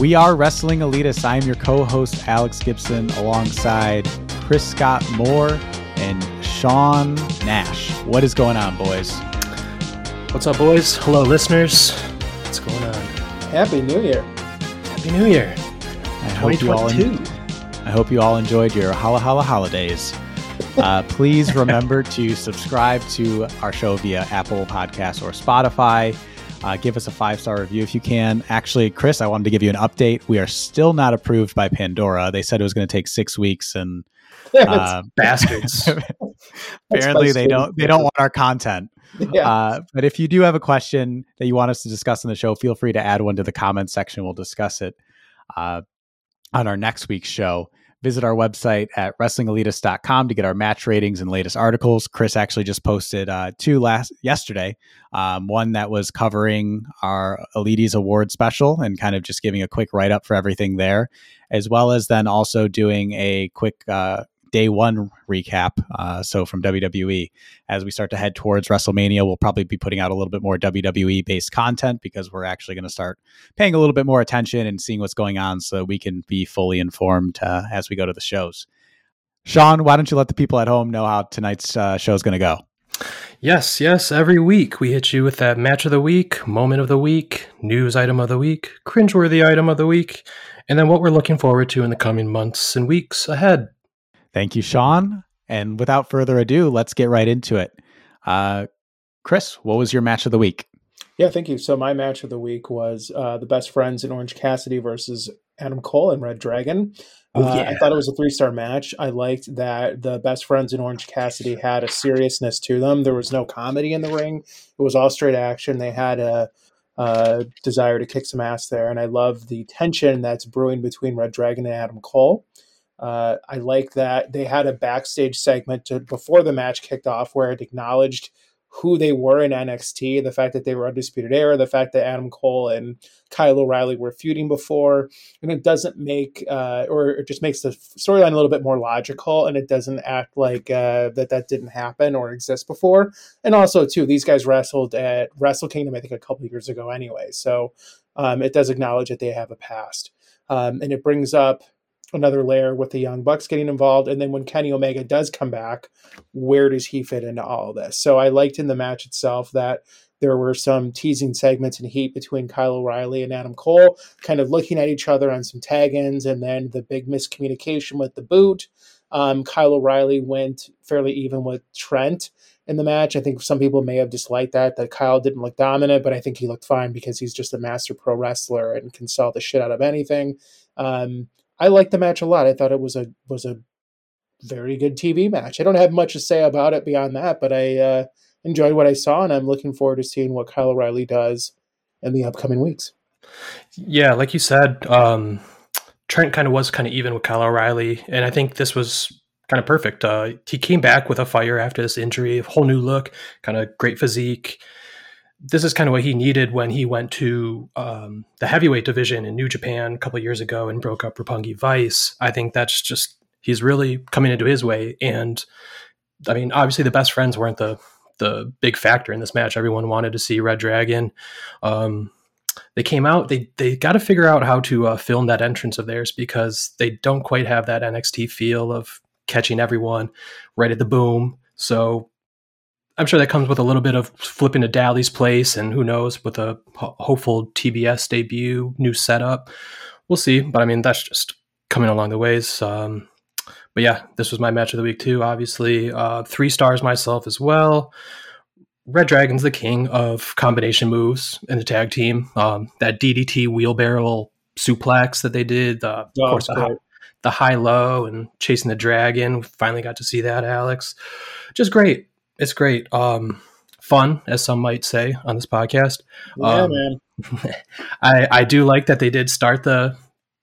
We are Wrestling Elitists. I am your co host, Alex Gibson, alongside Chris Scott Moore and Sean Nash. What is going on, boys? What's up, boys? Hello, listeners. What's going on? Happy New Year. Happy New Year. I hope you all, en- I hope you all enjoyed your Holla Holla holidays. Uh, please remember to subscribe to our show via Apple Podcasts or Spotify. Uh, give us a five star review if you can. Actually, Chris, I wanted to give you an update. We are still not approved by Pandora. They said it was going to take six weeks, and uh, bastards. apparently, they don't they don't want our content. Yeah. Uh, but if you do have a question that you want us to discuss in the show, feel free to add one to the comments section. We'll discuss it uh, on our next week's show visit our website at wrestlingelitist.com to get our match ratings and latest articles. Chris actually just posted uh, two last yesterday. Um, one that was covering our Elites Award special and kind of just giving a quick write up for everything there, as well as then also doing a quick uh, day one recap. Uh, so from WWE, as we start to head towards WrestleMania, we'll probably be putting out a little bit more WWE based content because we're actually going to start paying a little bit more attention and seeing what's going on so we can be fully informed uh, as we go to the shows. Sean, why don't you let the people at home know how tonight's uh, show is going to go? Yes, yes. Every week we hit you with that match of the week, moment of the week, news item of the week, cringeworthy item of the week, and then what we're looking forward to in the coming months and weeks ahead. Thank you, Sean. And without further ado, let's get right into it. Uh, Chris, what was your match of the week? Yeah, thank you. So my match of the week was uh, the best friends in Orange Cassidy versus Adam Cole and Red Dragon. Uh, yeah. I thought it was a three star match. I liked that the best friends in Orange Cassidy had a seriousness to them. There was no comedy in the ring. It was all straight action. They had a, a desire to kick some ass there, and I love the tension that's brewing between Red Dragon and Adam Cole. Uh, I like that. They had a backstage segment to, before the match kicked off where it acknowledged who they were in NXT, the fact that they were Undisputed Era, the fact that Adam Cole and Kyle O'Reilly were feuding before, and it doesn't make, uh, or it just makes the storyline a little bit more logical, and it doesn't act like uh, that that didn't happen or exist before. And also, too, these guys wrestled at Wrestle Kingdom, I think, a couple years ago anyway, so um, it does acknowledge that they have a past, um, and it brings up another layer with the Young Bucks getting involved. And then when Kenny Omega does come back, where does he fit into all of this? So I liked in the match itself that there were some teasing segments and heat between Kyle O'Reilly and Adam Cole, kind of looking at each other on some tag ins, and then the big miscommunication with the boot. Um, Kyle O'Reilly went fairly even with Trent in the match. I think some people may have disliked that, that Kyle didn't look dominant, but I think he looked fine because he's just a master pro wrestler and can sell the shit out of anything. Um, I liked the match a lot. I thought it was a was a very good TV match. I don't have much to say about it beyond that, but I uh, enjoyed what I saw, and I'm looking forward to seeing what Kyle O'Reilly does in the upcoming weeks. Yeah, like you said, um, Trent kind of was kind of even with Kyle O'Reilly, and I think this was kind of perfect. Uh, he came back with a fire after this injury, a whole new look, kind of great physique this is kind of what he needed when he went to um, the heavyweight division in New Japan a couple years ago and broke up Roppongi Vice. I think that's just he's really coming into his way. And I mean, obviously, the best friends weren't the the big factor in this match. Everyone wanted to see Red Dragon. Um, they came out. They they got to figure out how to uh, film that entrance of theirs because they don't quite have that NXT feel of catching everyone right at the boom. So I'm sure that comes with a little bit of flipping to Daily's place, and who knows, with a hopeful TBS debut, new setup. We'll see. But I mean, that's just coming along the ways. Um, but yeah, this was my match of the week too. Obviously, uh, three stars myself as well. Red Dragon's the king of combination moves in the tag team. Um, that DDT wheelbarrow suplex that they did, the, oh, of course, the high, the high low and chasing the dragon. We finally got to see that, Alex. Just great it's great. Um, fun, as some might say on this podcast. Yeah, um, man. I I do like that they did start the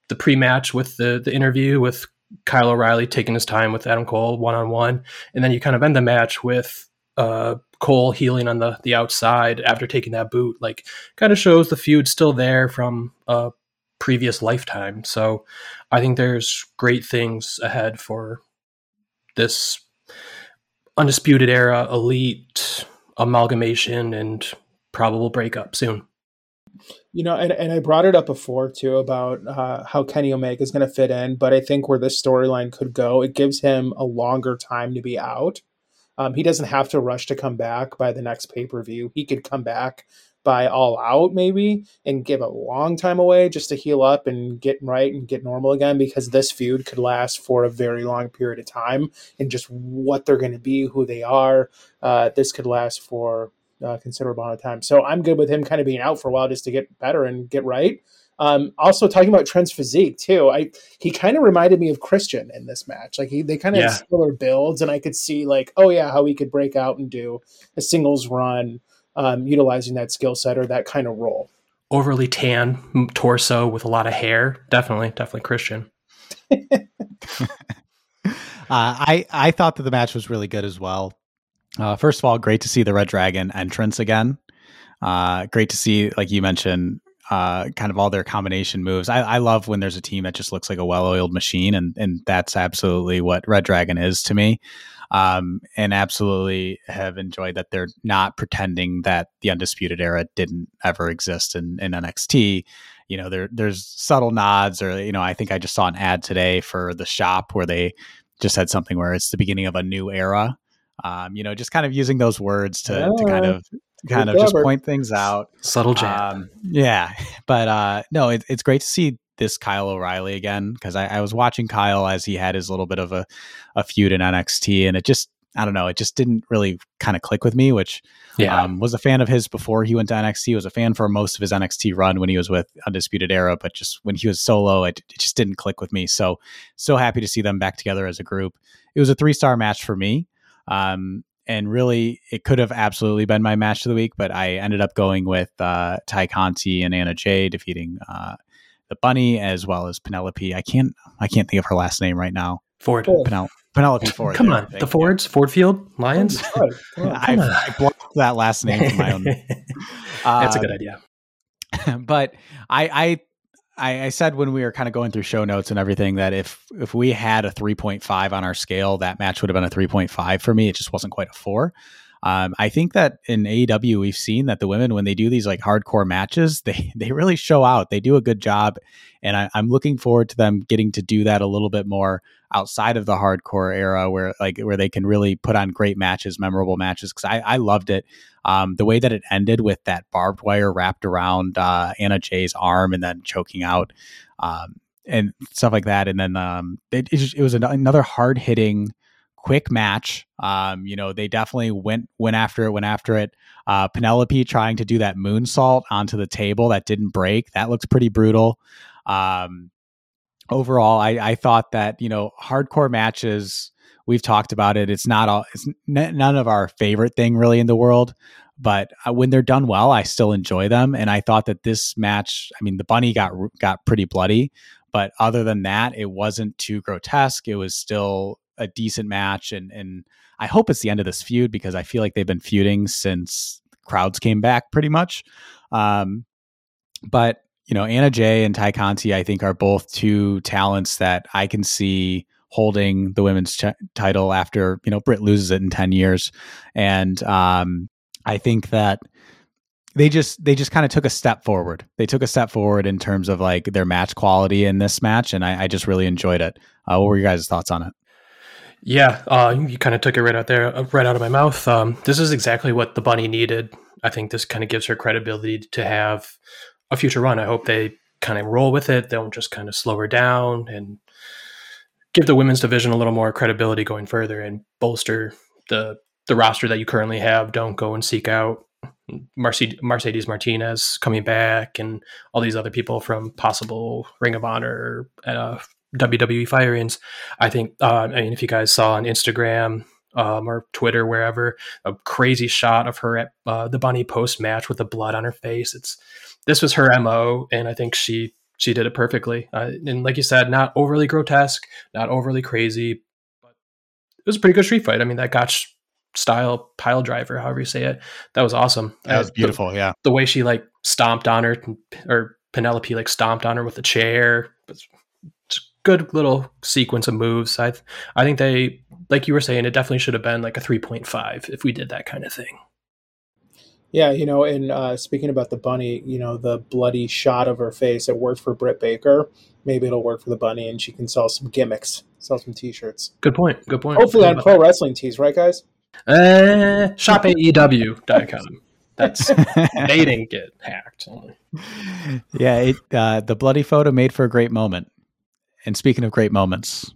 the pre match with the the interview with Kyle O'Reilly taking his time with Adam Cole one on one, and then you kind of end the match with uh, Cole healing on the the outside after taking that boot. Like, kind of shows the feud still there from a previous lifetime. So, I think there's great things ahead for this undisputed era, elite amalgamation, and probable breakup soon. You know, and, and I brought it up before too about uh, how Kenny Omega is going to fit in, but I think where this storyline could go, it gives him a longer time to be out. Um, he doesn't have to rush to come back by the next pay per view. He could come back by all out maybe and give a long time away just to heal up and get right and get normal again because this feud could last for a very long period of time and just what they're going to be who they are uh, this could last for a considerable amount of time so i'm good with him kind of being out for a while just to get better and get right um, also talking about Trent's physique too. I he kind of reminded me of Christian in this match. Like he they kind of yeah. similar builds, and I could see like, oh yeah, how he could break out and do a singles run um, utilizing that skill set or that kind of role. Overly tan torso with a lot of hair. Definitely, definitely Christian. uh, I I thought that the match was really good as well. Uh, first of all, great to see the Red Dragon entrance again. Uh, great to see, like you mentioned, uh, kind of all their combination moves. I, I, love when there's a team that just looks like a well-oiled machine, and and that's absolutely what Red Dragon is to me um, and absolutely have enjoyed that they're not pretending that the undisputed era didn't ever exist in, in NXT. You know, there there's subtle nods, or you know, I think I just saw an ad today for the shop where they just had something where it's the beginning of a new era. Um, you know, just kind of using those words to, to kind of kind of just point things out. Subtle jab. Um, yeah, but uh, no, it, it's great to see this Kyle O'Reilly again because I, I, was watching Kyle as he had his little bit of a, a feud in NXT, and it just I don't know, it just didn't really kind of click with me. Which yeah, um, was a fan of his before he went to NXT. Was a fan for most of his NXT run when he was with Undisputed Era, but just when he was solo, it, it just didn't click with me. So so happy to see them back together as a group. It was a three star match for me. Um, and really, it could have absolutely been my match of the week, but I ended up going with uh, Tay Conti and Anna Jay defeating uh, the bunny as well as Penelope. I can't I can't think of her last name right now. Ford. Penel- Penelope Ford. Come on, the Fords, Ford Field Lions. Oh, I, I blocked that last name from my own. uh, That's a good idea. But I, I I said when we were kind of going through show notes and everything that if if we had a 3.5 on our scale, that match would have been a 3.5 for me. It just wasn't quite a four. Um, I think that in AEW we've seen that the women when they do these like hardcore matches, they they really show out. They do a good job, and I, I'm looking forward to them getting to do that a little bit more outside of the hardcore era, where like where they can really put on great matches, memorable matches. Because I, I loved it. Um, the way that it ended with that barbed wire wrapped around uh, Anna Jay's arm and then choking out. Um, and stuff like that, and then um, it, it was another hard hitting quick match. Um, you know, they definitely went went after it, went after it. Uh, Penelope trying to do that moonsault onto the table that didn't break. That looks pretty brutal. Um, overall, I, I thought that you know hardcore matches. We've talked about it. It's not all. It's n- none of our favorite thing really in the world. But uh, when they're done well, I still enjoy them. And I thought that this match. I mean, the bunny got got pretty bloody, but other than that, it wasn't too grotesque. It was still a decent match, and and I hope it's the end of this feud because I feel like they've been feuding since crowds came back, pretty much. Um, but you know, Anna Jay and Tay Conti, I think, are both two talents that I can see holding the women's ch- title after you know Britt loses it in ten years, and um, I think that they just they just kind of took a step forward. They took a step forward in terms of like their match quality in this match, and I, I just really enjoyed it. Uh, what were your guys' thoughts on it? Yeah, uh, you kind of took it right out there, uh, right out of my mouth. Um, this is exactly what the bunny needed. I think this kind of gives her credibility to have a future run. I hope they kind of roll with it. They don't just kind of slow her down and give the women's division a little more credibility going further and bolster the the roster that you currently have. Don't go and seek out Mercedes, Mercedes Martinez coming back and all these other people from possible Ring of Honor uh, WWE firings. I think, uh, I mean, if you guys saw on Instagram um, or Twitter, wherever, a crazy shot of her at uh, the bunny post match with the blood on her face. It's this was her mo, and I think she she did it perfectly. Uh, and like you said, not overly grotesque, not overly crazy, but it was a pretty good street fight. I mean, that gotch style pile driver, however you say it, that was awesome. That was beautiful. The, yeah, the way she like stomped on her, or Penelope like stomped on her with the chair. Was good little sequence of moves. I I think they like you were saying it definitely should have been like a 3.5 if we did that kind of thing. Yeah, you know, and uh, speaking about the bunny, you know, the bloody shot of her face, it worked for Britt Baker. Maybe it'll work for the bunny, and she can sell some gimmicks, sell some T-shirts. Good point. Good point. Hopefully on pro wrestling tees, right, guys? Uh, shopaew.com. That's they didn't get hacked. Yeah, it, uh, the bloody photo made for a great moment. And speaking of great moments,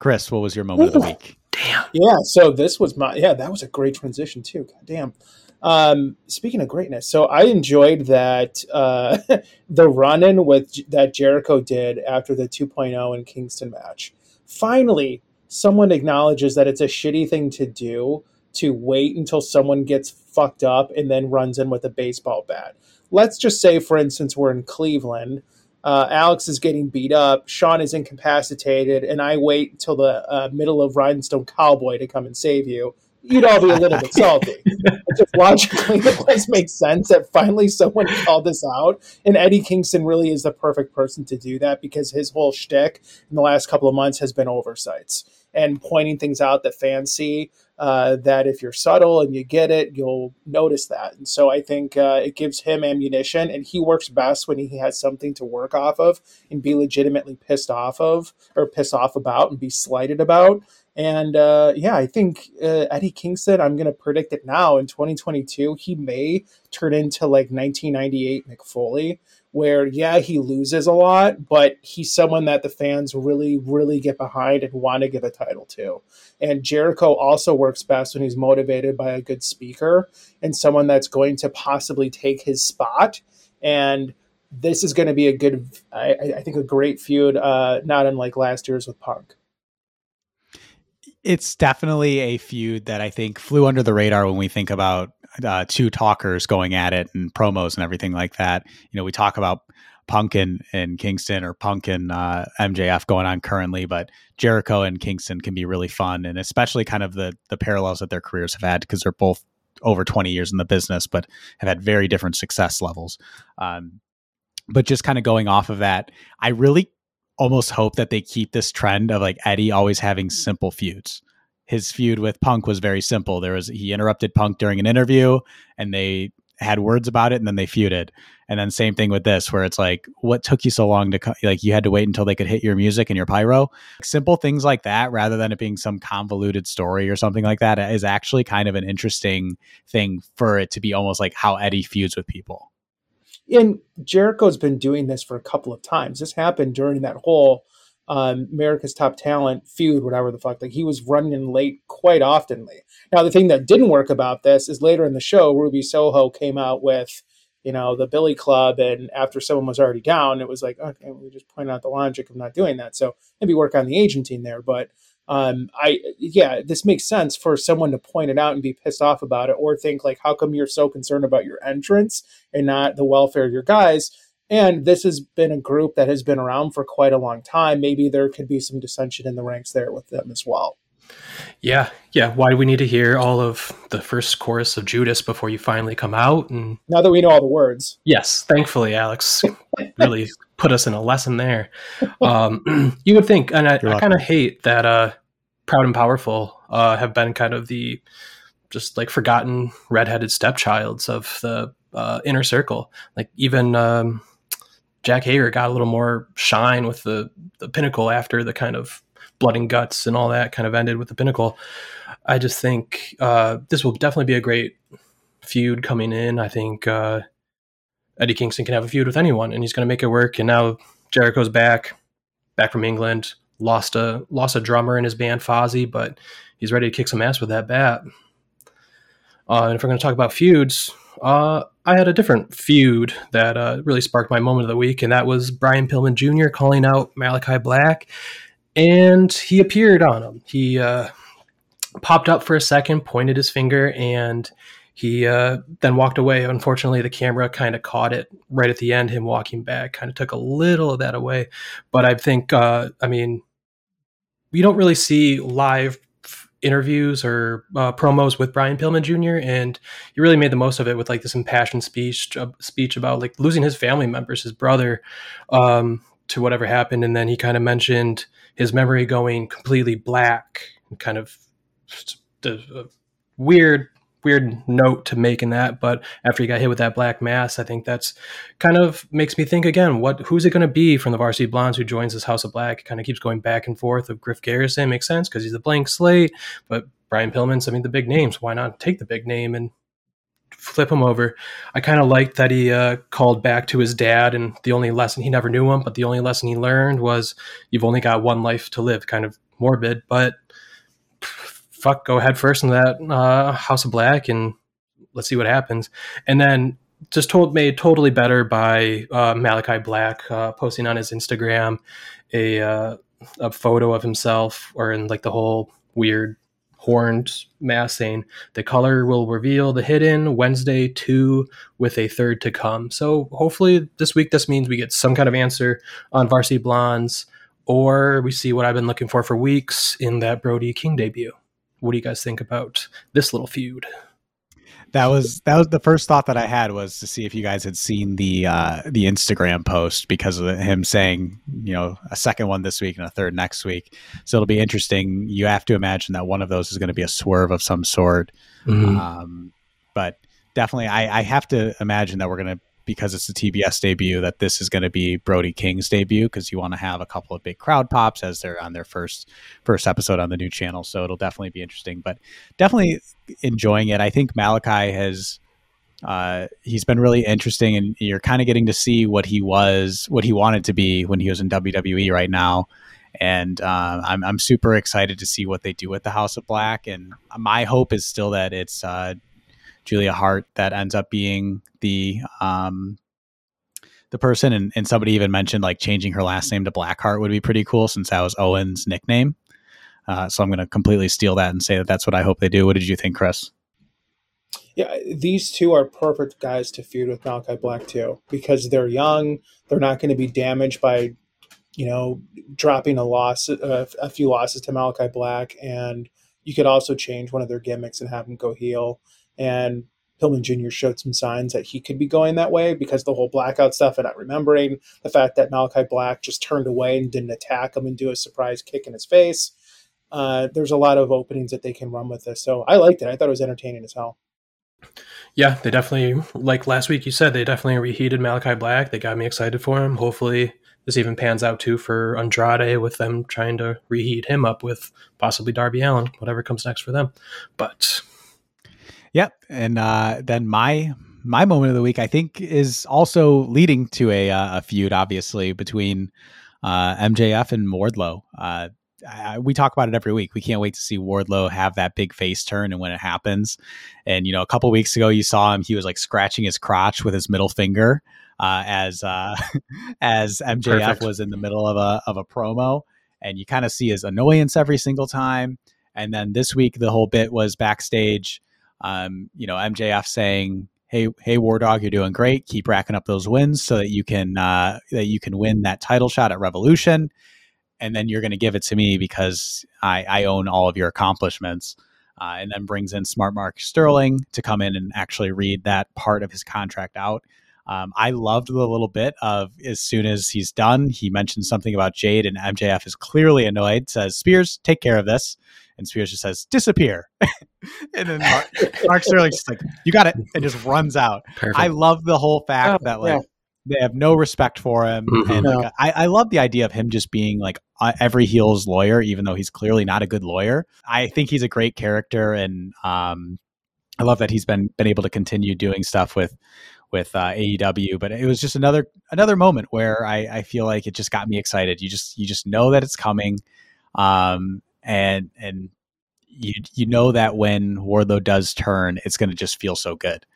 Chris, what was your moment Ooh, of the week? Damn. Yeah, so this was my yeah, that was a great transition too. God damn. Um, speaking of greatness, so I enjoyed that uh, the run in with that Jericho did after the 2.0 and Kingston match. Finally, someone acknowledges that it's a shitty thing to do to wait until someone gets fucked up and then runs in with a baseball bat. Let's just say, for instance, we're in Cleveland. Uh, Alex is getting beat up. Sean is incapacitated, and I wait until the uh, middle of Rhinestone Cowboy to come and save you you'd all be a little bit salty. just logically, it does make sense that finally someone called this out. And Eddie Kingston really is the perfect person to do that because his whole shtick in the last couple of months has been oversights and pointing things out that fans see. Uh, that if you're subtle and you get it, you'll notice that. And so I think uh, it gives him ammunition, and he works best when he has something to work off of and be legitimately pissed off of or pissed off about and be slighted about. And uh, yeah, I think uh, Eddie Kingston, I'm going to predict it now in 2022, he may turn into like 1998 Mick Foley, where yeah, he loses a lot, but he's someone that the fans really, really get behind and want to give a title to. And Jericho also works best when he's motivated by a good speaker and someone that's going to possibly take his spot. And this is going to be a good, I, I think, a great feud, uh, not unlike last year's with Punk it's definitely a feud that I think flew under the radar when we think about uh, two talkers going at it and promos and everything like that. You know, we talk about Punk and, and Kingston or Punk and uh, MJF going on currently, but Jericho and Kingston can be really fun, and especially kind of the the parallels that their careers have had because they're both over 20 years in the business, but have had very different success levels. Um, but just kind of going off of that, I really almost hope that they keep this trend of like Eddie always having simple feuds. His feud with Punk was very simple. There was he interrupted Punk during an interview and they had words about it and then they feuded. And then same thing with this where it's like what took you so long to co- like you had to wait until they could hit your music and your pyro. Simple things like that rather than it being some convoluted story or something like that is actually kind of an interesting thing for it to be almost like how Eddie feuds with people and Jericho's been doing this for a couple of times. This happened during that whole um, America's Top Talent feud, whatever the fuck. Like he was running in late quite oftenly. Now the thing that didn't work about this is later in the show, Ruby Soho came out with you know the Billy Club, and after someone was already down, it was like okay, we just point out the logic of not doing that. So maybe work on the agenting there, but um, I yeah, this makes sense for someone to point it out and be pissed off about it, or think like, how come you're so concerned about your entrance and not the welfare of your guys? And this has been a group that has been around for quite a long time. Maybe there could be some dissension in the ranks there with them as well. Yeah, yeah. Why do we need to hear all of the first chorus of Judas before you finally come out? And now that we know all the words, yes, thankfully, Alex really put us in a lesson there. Um, you would think, and I, I kind of hate that uh, Proud and Powerful uh, have been kind of the just like forgotten redheaded stepchilds of the uh, inner circle. Like even um, Jake Hager got a little more shine with the the pinnacle after the kind of blood and guts and all that kind of ended with the pinnacle. I just think uh, this will definitely be a great feud coming in. I think uh, Eddie Kingston can have a feud with anyone, and he's going to make it work. And now Jericho's back, back from England. Lost a lost a drummer in his band Fozzy, but he's ready to kick some ass with that bat. Uh, and if we're going to talk about feuds, uh, I had a different feud that uh, really sparked my moment of the week, and that was Brian Pillman Jr. calling out Malakai Black, and he appeared on him. He uh, popped up for a second, pointed his finger, and he uh, then walked away. Unfortunately, the camera kind of caught it right at the end. Him walking back kind of took a little of that away. But I think, uh, I mean, we don't really see live interviews or uh, promos with Brian Pillman Jr. and he really made the most of it with like this impassioned speech uh, speech about like losing his family members, his brother, um, to whatever happened, and then he kind of mentioned his memory going completely black and kind of uh, weird weird note to make in that. But after he got hit with that black mass, I think that's kind of makes me think again. What who's it going to be from the Varsity Blondes who joins this House of Black? Kind of keeps going back and forth. Of Griff Garrison makes sense because he's a blank slate, but Brian Pillman's I mean the big names. Why not take the big name and flip him over. I kind of liked that he uh, called back to his dad, and the only lesson he never knew him, but the only lesson he learned was you've only got one life to live. Kind of morbid, but fuck, go ahead first in that uh, House of Black, and let's see what happens. And then just told made totally better by uh, Malakai Black uh, posting on his Instagram a uh, a photo of himself or in like the whole weird horned mass saying the color will reveal the hidden Wednesday two with a third to come. So hopefully this week this means we get some kind of answer on Varsity Blondes, or we see what I've been looking for for weeks in that Brody King debut. What do you guys think about this little feud? That was that was the first thought that I had was to see if you guys had seen the uh, the Instagram post because of him saying you know a second one this week and a third next week. So it'll be interesting. You have to imagine that one of those is going to be a swerve of some sort. Mm-hmm. Um, but definitely, I, I have to imagine that we're going to because it's the TBS debut that this is going to be Brody King's debut because you want to have a couple of big crowd pops as they're on their first first episode on the new channel. So it'll definitely be interesting, but definitely enjoying it. I think Malakai has uh, he's been really interesting, and you're kind of getting to see what he was, what he wanted to be when he was in WWE right now. And uh, I'm I'm super excited to see what they do with the House of Black. And my hope is still that it's uh, Julia Hart that ends up being the um, the person. And, and somebody even mentioned like changing her last name to Blackheart would be pretty cool since that was Owen's nickname. Uh, so I'm going to completely steal that and say that that's what I hope they do. What did you think, Chris? Yeah, these two are perfect guys to feud with Malakai Black too because they're young. They're not going to be damaged by, you know, dropping a loss, uh, a few losses to Malakai Black, and you could also change one of their gimmicks and have them go heel and Pillman Jr. showed some signs that he could be going that way because the whole blackout stuff and not remembering the fact that Malakai Black just turned away and didn't attack him and do a surprise kick in his face. Uh, there's a lot of openings that they can run with this. So I liked it. I thought it was entertaining as hell. Yeah, they definitely, like last week you said, they definitely reheated Malakai Black. They got me excited for him. Hopefully, this even pans out too for Andrade with them trying to reheat him up with possibly Darby Allin, whatever comes next for them. But Yep. And uh, then my my moment of the week, I think, is also leading to a, uh, a feud, obviously, between uh, MJF and Wardlow. Uh, I, we talk about it every week. We can't wait to see Wardlow have that big face turn and when it happens. And you know, a couple weeks ago, you saw him; he was like scratching his crotch with his middle finger uh, as uh, as MJF Perfect. was in the middle of a of a promo, and you kind of see his annoyance every single time. And then this week, the whole bit was backstage um, you know, MJF saying, "Hey, hey, War Dog, you're doing great. Keep racking up those wins so that you can uh, that you can win that title shot at Revolution, and then you're going to give it to me because I, I own all of your accomplishments." Uh, and then brings in Smart Mark Sterling to come in and actually read that part of his contract out. Um, I loved the little bit of as soon as he's done, he mentions something about Jade, and MJF is clearly annoyed. Says, "Spears, take care of this." and Spears just says disappear, and then Mark, Mark Sterling's just like you got it, and just runs out. Perfect. I love the whole fact oh, that like. Yeah. They have no respect for him, mm-hmm. and like, I, I love the idea of him just being like uh, every heel's lawyer, even though he's clearly not a good lawyer. I think he's a great character, and um, I love that he's been been able to continue doing stuff with with uh, AEW. But it was just another another moment where I, I feel like it just got me excited. You just you just know that it's coming, um, and and you you know that when Wardlow does turn, it's going to just feel so good.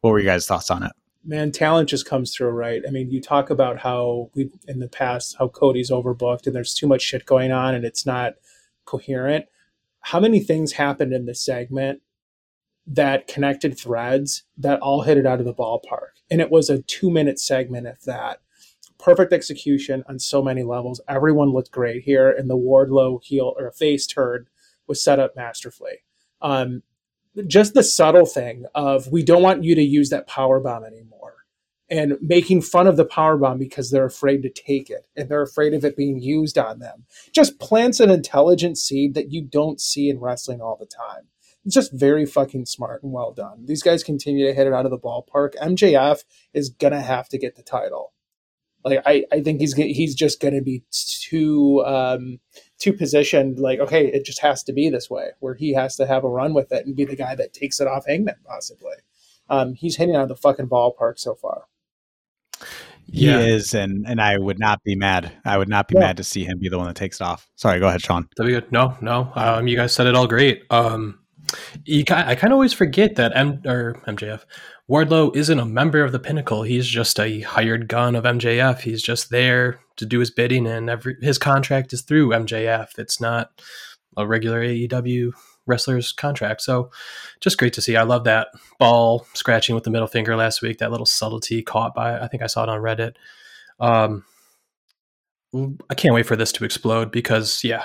What were your guys' thoughts on it? Man, talent just comes through, right? I mean, you talk about how we in the past how Cody's overbooked and there's too much shit going on and it's not coherent. How many things happened in this segment that connected threads that all hit it out of the ballpark? And it was a two minute segment, of that perfect execution on so many levels. Everyone looked great here, and the Wardlow heel or face turn was set up masterfully. Um, just the subtle thing of we don't want you to use that power bomb anymore, and making fun of the power bomb because they're afraid to take it and they're afraid of it being used on them. Just plants an intelligent seed that you don't see in wrestling all the time. It's just very fucking smart and well done. These guys continue to hit it out of the ballpark. MJF is gonna have to get the title. Like I, I think he's he's just gonna be too um, too positioned. Like okay, it just has to be this way, where he has to have a run with it and be the guy that takes it off Hangman possibly. Um, he's hitting out of the fucking ballpark so far. He yeah. is, and and I would not be mad. I would not be yeah. mad to see him be the one that takes it off. Sorry, go ahead, Sean. That'd be good. No, no. Um, you guys said it all great. Um, you, I kind of always forget that M or MJF Wardlow isn't a member of the Pinnacle. He's just a hired gun of MJF. He's just there to do his bidding, and every his contract is through MJF. It's not a regular AEW wrestler's contract. So just great to see. I love that ball scratching with the middle finger last week. That little subtlety caught by I think I saw it on Reddit. Um, I can't wait for this to explode because yeah,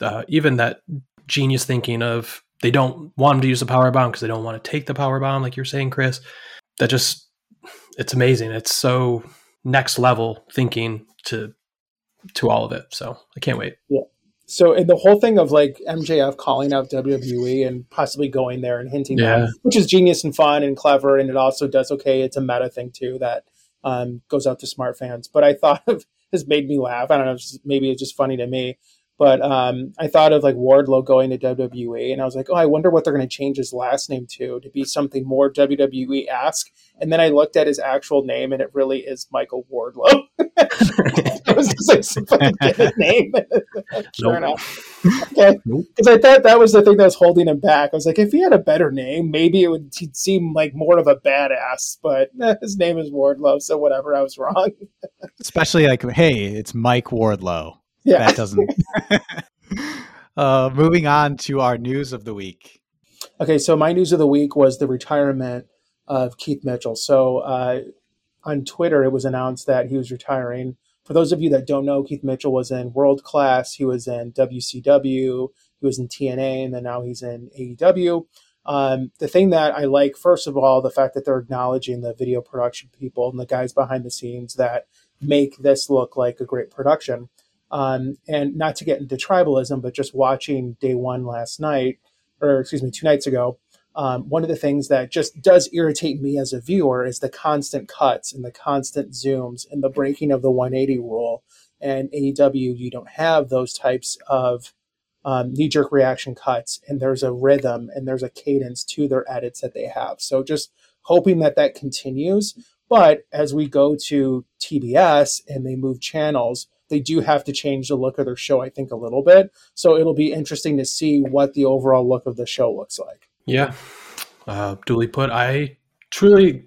uh, even that genius thinking of they don't want him to use the power bomb because they don't want to take the power bomb, like you're saying, Chris. That just it's amazing. It's so next level thinking to to all of it. So I can't wait. Yeah so and the whole thing of like MJF calling out WWE and possibly going there and hinting yeah. that, which is genius and fun and clever, and it also does okay. It's a meta thing too that um, goes out to smart fans. But I thought of has made me laugh. I don't know, maybe it's just funny to me. But um, I thought of like Wardlow going to WWE, and I was like, oh, I wonder what they're going to change his last name to to be something more WWE esque. And then I looked at his actual name, and it really is Michael Wardlow. it was just like somebody a name. sure nope. enough, okay. Because I thought that was the thing that was holding him back. I was like, if he had a better name, maybe it would he'd seem like more of a badass. But eh, his name is Wardlow, so whatever. I was wrong. Especially like, hey, it's Mike Wardlow. Yeah, that doesn't. uh, moving on to our news of the week. Okay, so my news of the week was the retirement of Keith Mitchell. So uh, on Twitter, it was announced that he was retiring. For those of you that don't know, Keith Mitchell was in World Class, he was in WCW, he was in TNA, and then now he's in AEW. Um, the thing that I like, first of all, the fact that they're acknowledging the video production people and the guys behind the scenes that make this look like a great production. Um, and not to get into tribalism, but just watching day one last night, or excuse me, two nights ago, um, one of the things that just does irritate me as a viewer is the constant cuts and the constant zooms and the breaking of the 180 rule. And AEW, you don't have those types of um, knee jerk reaction cuts, and there's a rhythm and there's a cadence to their edits that they have. So just hoping that that continues. But as we go to TBS and they move channels, they do have to change the look of their show, I think, a little bit. So it'll be interesting to see what the overall look of the show looks like. Yeah, uh, duly put. I truly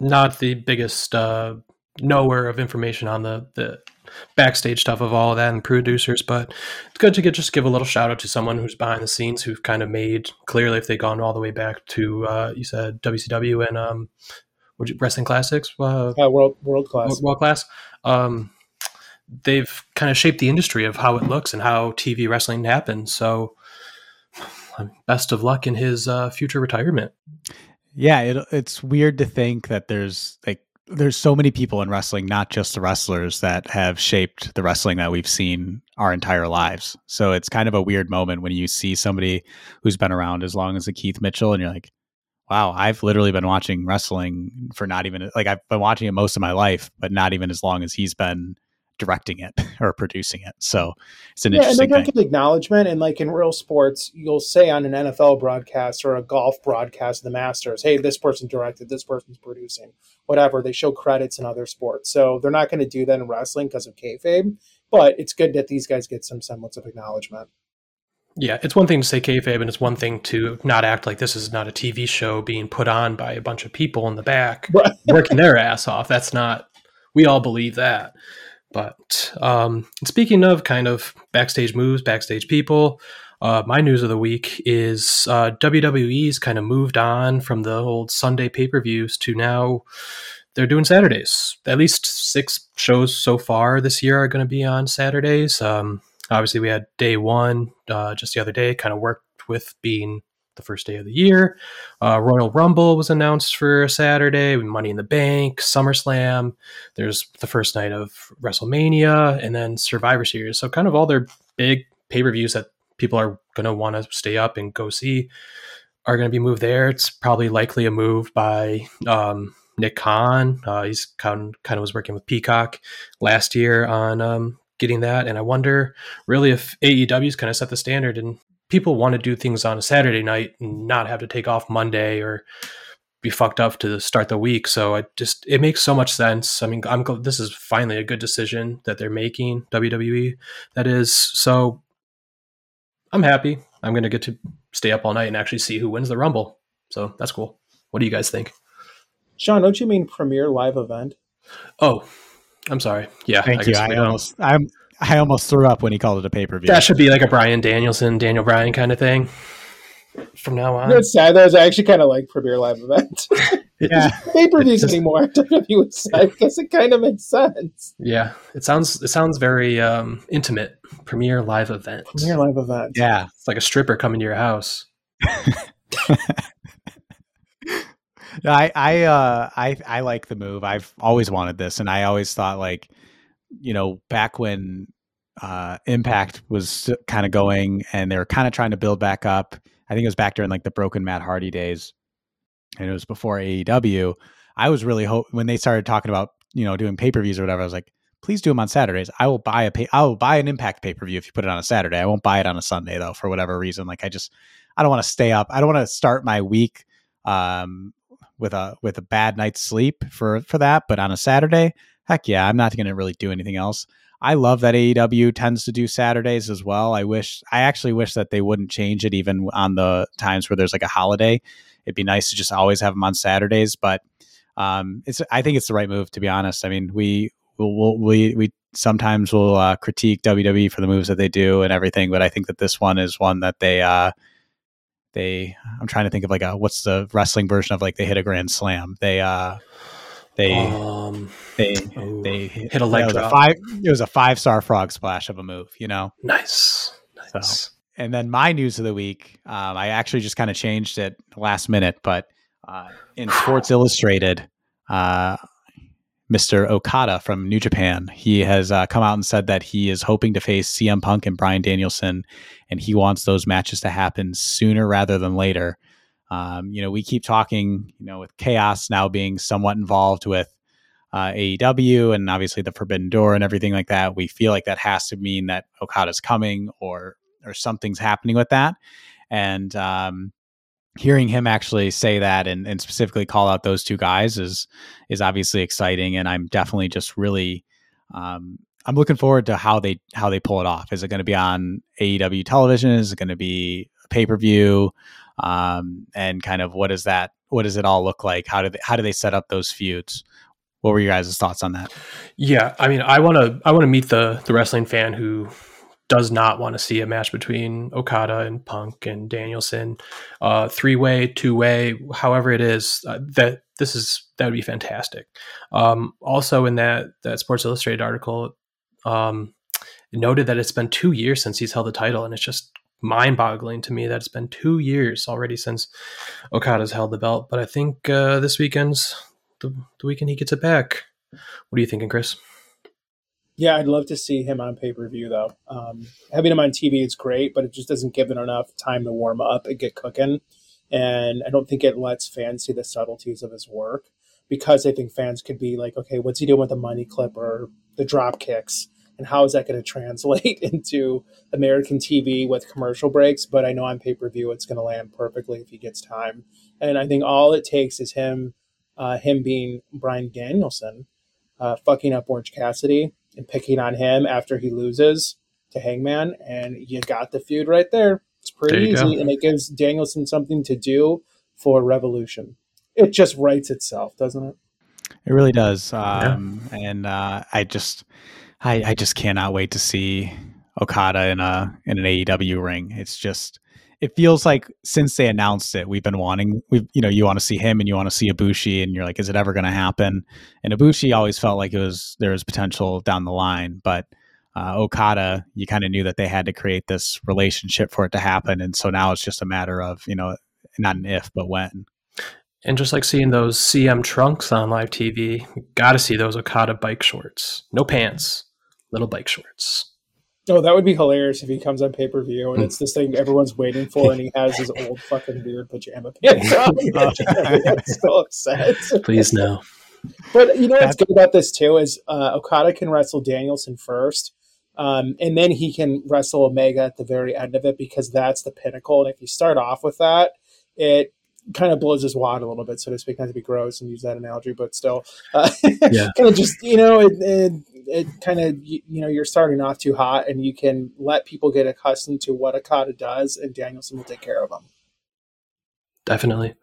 not the biggest uh, knower of information on the the backstage stuff of all of that and producers, but it's good to get just give a little shout out to someone who's behind the scenes who've kind of made clearly if they've gone all the way back to uh, you said WCW and um, would you wrestling classics, uh, world world class, world, world class. Um, they've kind of shaped the industry of how it looks and how TV wrestling happens. So, best of luck in his uh, future retirement. Yeah, it, it's weird to think that there's like there's so many people in wrestling, not just the wrestlers, that have shaped the wrestling that we've seen our entire lives. So it's kind of a weird moment when you see somebody who's been around as long as a Keith Mitchell, and you're like, wow, I've literally been watching wrestling for not even like I've been watching it most of my life, but not even as long as he's been directing it or producing it. So it's an yeah, interesting and they don't thing. get acknowledgement. And like in real sports, you'll say on an NFL broadcast or a golf broadcast, the Masters, "Hey, this person directed, this person's producing, whatever." They show credits in other sports, so they're not going to do that in wrestling because of kayfabe. But it's good that these guys get some semblance of acknowledgement. Yeah, it's one thing to say kayfabe, and it's one thing to not act like this is not a TV show being put on by a bunch of people in the back working their ass off. That's not. We all believe that. But um, speaking of kind of backstage moves, backstage people, uh, my news of the week is uh, WWE's kind of moved on from the old Sunday pay per views to now they're doing Saturdays. At least six shows so far this year are going to be on Saturdays. Um, obviously, we had day one uh, just the other day, kind of worked with being the first day of the year. Uh, Royal Rumble was announced for Saturday. Money in the Bank, SummerSlam. There's the first night of WrestleMania, and then Survivor Series. So kind of all their big pay per views that people are going to want to stay up and go see. are going to be moved there. It's probably likely a move by um, Nick Khan. Uh, he's kind kind of was working with Peacock last year on um, getting that, and I wonder really if AEW's kind of set the standard and people want to do things on a Saturday night and not have to take off Monday or be fucked up to start the week. So it just it makes so much sense. I mean, I'm this is finally a good decision that they're making WWE. That is so. I'm happy. I'm going to get to stay up all night and actually see who wins the Rumble. So that's cool. What do you guys think? Sean, don't you mean premier live event? Oh, I'm sorry. Yeah, thank I you. I almost, I'm, I almost threw up when he called it a pay per view. That should be like a Bryan Danielson, Daniel Bryan kind of thing from now on. It's sad. Those actually kind of like premier live event. yeah, pay per views anymore. WWE side because it kind of makes sense. Yeah, it sounds it sounds very um, intimate. Premier live event. Premier live event. Yeah, it's like a stripper coming to your house. I I uh I I like the move. I've always wanted this, and I always thought like, you know, back when uh Impact was kind of going, and they were kind of trying to build back up. I think it was back during like the broken Matt Hardy days, and it was before AEW. I was really hope when they started talking about you know doing pay per views or whatever. I was like, please do them on Saturdays. I will buy a pay. I will buy an Impact pay per view if you put it on a Saturday. I won't buy it on a Sunday though for whatever reason. Like I just I don't want to stay up. I don't want to start my week um, with a with a bad night's sleep for for that. But on a Saturday, heck yeah, I'm not going to really do anything else. I love that AEW tends to do Saturdays as well. I wish I actually wish that they wouldn't change it even on the times where there's like a holiday. It'd be nice to just always have them on Saturdays, but um, it's I think it's the right move to be honest. I mean, we we'll, we we sometimes will uh, critique WWE for the moves that they do and everything, but I think that this one is one that they uh, they I'm trying to think of like a what's the wrestling version of like they hit a grand slam. They uh they um, they they hit a leg it drop. A five, it was a five star frog splash of a move, you know. Nice, nice. So, and then my news of the week, um, I actually just kind of changed it last minute, but uh, in Sports Illustrated, uh, Mr. Okada from New Japan. He has uh, come out and said that he is hoping to face CM Punk and Bryan Danielson, and he wants those matches to happen sooner rather than later. Um, you know, we keep talking, you know, with Chaos now being somewhat involved with uh, AEW and obviously the Forbidden Door and everything like that. We feel like that has to mean that Okada's coming or or something's happening with that. And um, hearing him actually say that and, and specifically call out those two guys is is obviously exciting and i'm definitely just really um, i'm looking forward to how they how they pull it off is it going to be on aew television is it going to be pay-per-view um, and kind of what is that what does it all look like how do they how do they set up those feuds what were your guys' thoughts on that yeah i mean i want to i want to meet the the wrestling fan who does not want to see a match between Okada and Punk and Danielson, uh, three way, two way, however it is. Uh, that this is that would be fantastic. Um, also, in that that Sports Illustrated article, um, noted that it's been two years since he's held the title, and it's just mind boggling to me that it's been two years already since Okada's held the belt. But I think uh, this weekend's the, the weekend he gets it back. What are you thinking, Chris? Yeah, I'd love to see him on pay per view though. Um, having him on TV is great, but it just doesn't give it enough time to warm up and get cooking. And I don't think it lets fans see the subtleties of his work because I think fans could be like, okay, what's he doing with the money clip or the drop kicks? And how is that going to translate into American TV with commercial breaks? But I know on pay per view it's going to land perfectly if he gets time. And I think all it takes is him, uh, him being Bryan Danielson, uh, fucking up Orange Cassidy and picking on him after he loses to Hangman, and you got the feud right there. It's pretty easy, go. and it gives Danielson something to do for Revolution. It just writes itself, doesn't it? It really does. Um, yeah. And uh, I just, I, I just cannot wait to see Okada in a in an AEW ring. It's just it feels like since they announced it, we've been wanting we you know you want to see him and you want to see Ibushi and you're like, is it ever going to happen? And Ibushi always felt like it was there was potential down the line, but uh, Okada, you kind of knew that they had to create this relationship for it to happen, and so now it's just a matter of you know not an if but when. And just like seeing those CM trunks on live TV, got to see those Okada bike shorts. No pants, little bike shorts. Oh, that would be hilarious if he comes on pay per view and it's this thing everyone's waiting for, and he has his old fucking weird pajama pants on. so upset. Please no. But you know what's good about this too is uh, Okada can wrestle Danielson first, um, and then he can wrestle Omega at the very end of it because that's the pinnacle. And if you start off with that, it kind of blows his wad a little bit, so to speak, not to be gross and use that analogy, but still, uh, yeah. kind of just you know, it, it, it kind of you, you, know you're starting off too hot, and you can let people get accustomed to what Okada does, and Danielson will take care of them. Definitely.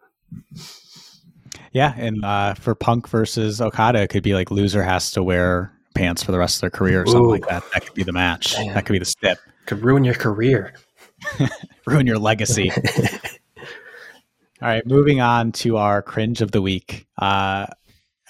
Yeah, and uh, for Punk versus Okada, it could be like loser has to wear pants for the rest of their career or something like that. That could be the match. Damn. That could be the step. Could ruin your career. ruin your legacy. All right, moving on to our cringe of the week. Uh,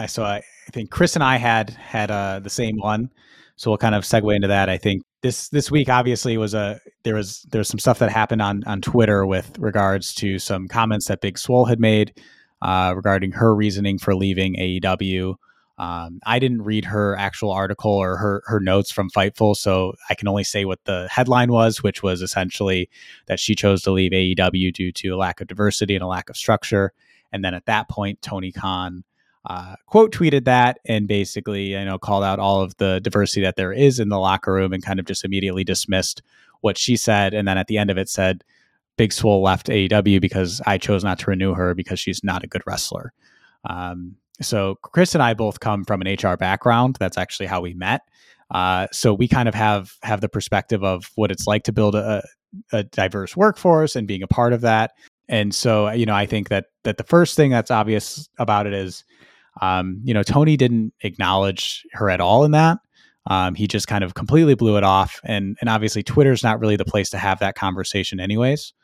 so I, I think Chris and I had had uh, the same one, so we'll kind of segue into that. I think this this week obviously was a there was there's some stuff that happened on on Twitter with regards to some comments that Big Swole had made uh, regarding her reasoning for leaving AEW. Um, I didn't read her actual article or her her notes from Fightful, so I can only say what the headline was, which was essentially that she chose to leave AEW due to a lack of diversity and a lack of structure. And then at that point, Tony Khan uh, quote tweeted that and basically, you know, called out all of the diversity that there is in the locker room and kind of just immediately dismissed what she said. And then at the end of it said, Big Swole left AEW because I chose not to renew her because she's not a good wrestler. Um, so Chris and I both come from an HR background. That's actually how we met. Uh, so we kind of have have the perspective of what it's like to build a, a diverse workforce and being a part of that. And so you know, I think that that the first thing that's obvious about it is, um, you know, Tony didn't acknowledge her at all in that. Um, he just kind of completely blew it off, and and obviously Twitter's not really the place to have that conversation, anyways.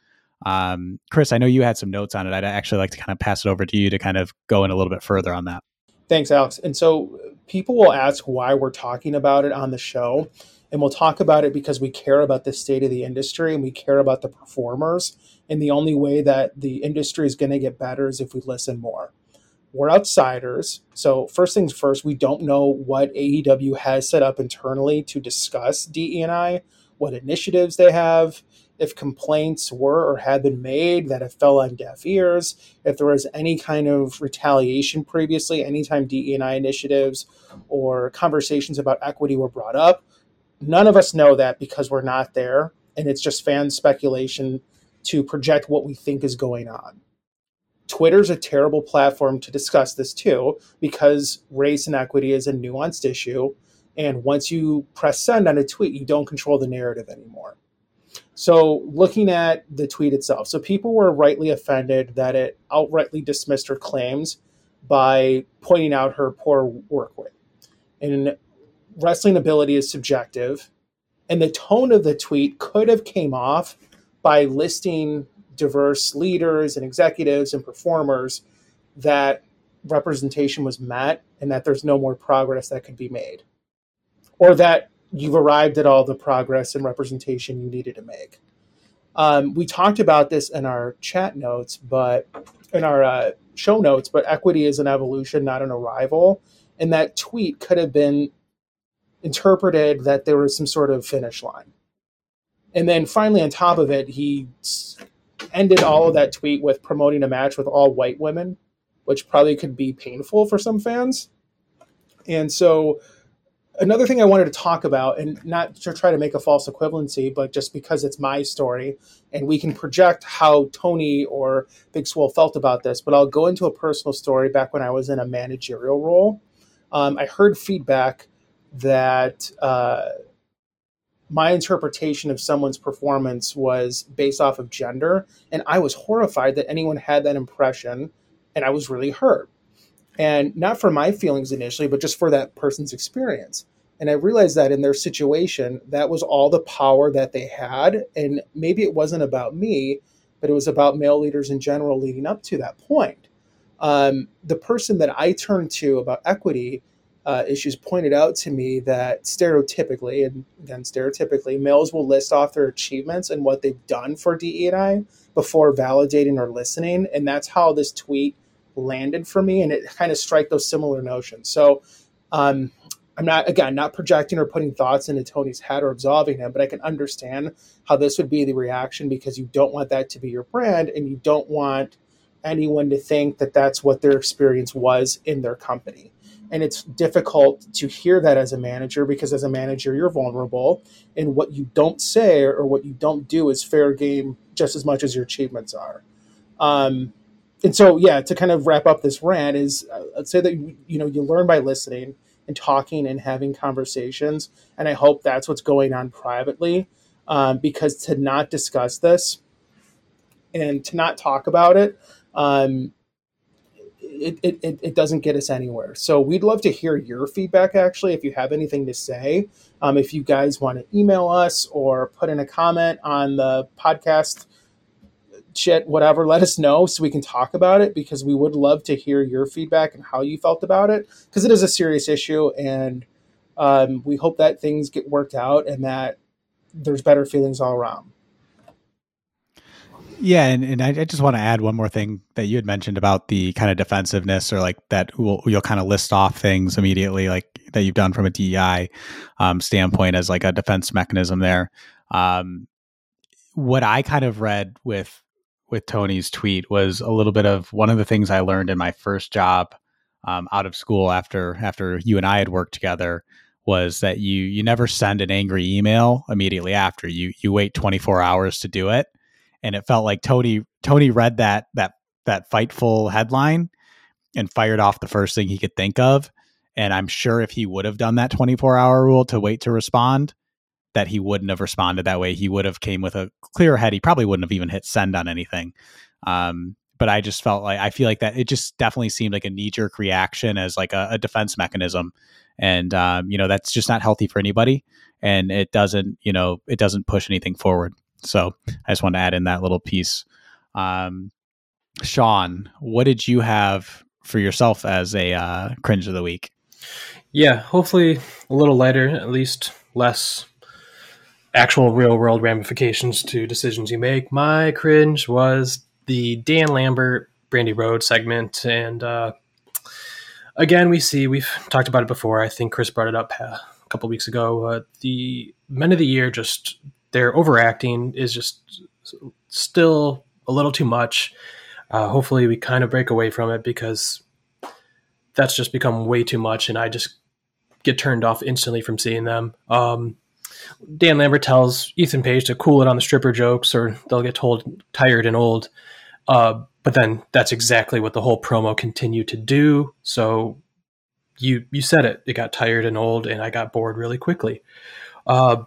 Um, Chris, I know you had some notes on it. I'd actually like to kind of pass it over to you to kind of go in a little bit further on that. Thanks, Alex. And so people will ask why we're talking about it on the show. And we'll talk about it because we care about the state of the industry and we care about the performers. And the only way that the industry is going to get better is if we listen more. We're outsiders. So, first things first, we don't know what AEW has set up internally to discuss DE&I, what initiatives they have, if complaints were or had been made that it fell on deaf ears, if there was any kind of retaliation previously, anytime DE&I initiatives or conversations about equity were brought up. None of us know that because we're not there, and it's just fan speculation to project what we think is going on. Twitter's a terrible platform to discuss this too, because race and equity is a nuanced issue. And once you press send on a tweet, you don't control the narrative anymore. So, looking at the tweet itself, so people were rightly offended that it outrightly dismissed her claims by pointing out her poor work rate. And wrestling ability is subjective, and the tone of the tweet could have came off by listing diverse leaders and executives and performers that representation was met and that there's no more progress that could be made or that you've arrived at all the progress and representation you needed to make. Um, we talked about this in our chat notes, but in our uh, show notes, but equity is an evolution, not an arrival. And that tweet could have been interpreted that there was some sort of finish line. And then finally, on top of it, he ended all of that tweet with promoting a match with all white women, which probably could be painful for some fans. And so another thing I wanted to talk about, and not to try to make a false equivalency, but just because it's my story and we can project how Tony or Big Swole felt about this, but I'll go into a personal story back when I was in a managerial role. Um, I heard feedback that uh, my interpretation of someone's performance was based off of gender, and I was horrified that anyone had that impression, and I was really hurt and not for my feelings initially, but just for that person's experience. And I realized that in their situation, that was all the power that they had. And maybe it wasn't about me, but it was about male leaders in general leading up to that point. Um, the person that I turned to about equity uh, issues pointed out to me that stereotypically, and again, stereotypically, males will list off their achievements and what they've done for DE&I before validating or listening. And that's how this tweet landed for me. And it kind of strike those similar notions. So, um, I'm not again not projecting or putting thoughts into Tony's head or absolving him, but I can understand how this would be the reaction because you don't want that to be your brand and you don't want anyone to think that that's what their experience was in their company. And it's difficult to hear that as a manager because as a manager you're vulnerable and what you don't say or what you don't do is fair game just as much as your achievements are. Um, and so yeah, to kind of wrap up this rant is uh, let's say that you know you learn by listening and talking and having conversations. And I hope that's what's going on privately. Um, because to not discuss this and to not talk about it, um, it, it, it, doesn't get us anywhere. So we'd love to hear your feedback actually, if you have anything to say. Um, if you guys want to email us or put in a comment on the podcast shit, whatever, let us know so we can talk about it because we would love to hear your feedback and how you felt about it because it is a serious issue and um, we hope that things get worked out and that there's better feelings all around. Yeah, and, and I, just want to add one more thing that you had mentioned about the kind of defensiveness or like that will, you'll kind of list off things immediately like that you've done from a DEI um, standpoint as like a defense mechanism there. Um, what I kind of read with with Tony's tweet was a little bit of one of the things I learned in my first job um, out of school after after you and I had worked together was that you you never send an angry email immediately after. You you wait 24 hours to do it. And it felt like Tony Tony read that that that fightful headline and fired off the first thing he could think of. And I'm sure if he would have done that 24 hour rule to wait to respond that he wouldn't have responded that way. He would have came with a clear head. He probably wouldn't have even hit send on anything. Um, but I just felt like I feel like that it just definitely seemed like a knee jerk reaction as like a, a defense mechanism, and um, you know that's just not healthy for anybody, and it doesn't you know it doesn't push anything forward. So I just want to add in that little piece. Um, Sean, what did you have for yourself as a uh, cringe of the week? Yeah, hopefully a little lighter, at least less actual real world ramifications to decisions you make. My cringe was the Dan Lambert Brandi Rhodes segment, and uh, again, we see we've talked about it before. I think Chris brought it up uh, a couple weeks ago. Uh, the men of the year just their overacting is just still a little too much. Uh, hopefully, we kind of break away from it because that's just become way too much, and I just get turned off instantly from seeing them. Um, Dan Lambert tells Ethan Page to cool it on the stripper jokes, or they'll get told tired and old. Uh, but then that's exactly what the whole promo continued to do. So you you said it. It got tired and old, and I got bored really quickly. Uh,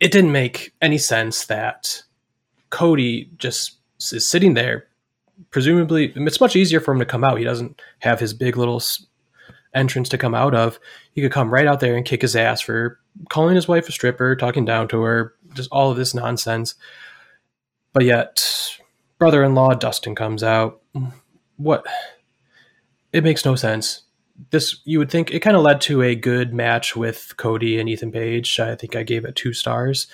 it didn't make any sense that Cody just is sitting there. Presumably, it's much easier for him to come out. He doesn't have his big little entrance to come out of, he could come right out there and kick his ass for calling his wife a stripper, talking down to her, just all of this nonsense. But yet, brother in law Dustin comes out. What? It makes no sense. This, you would think, it kind of led to a good match with Cody and Ethan Page. I think I gave it two stars.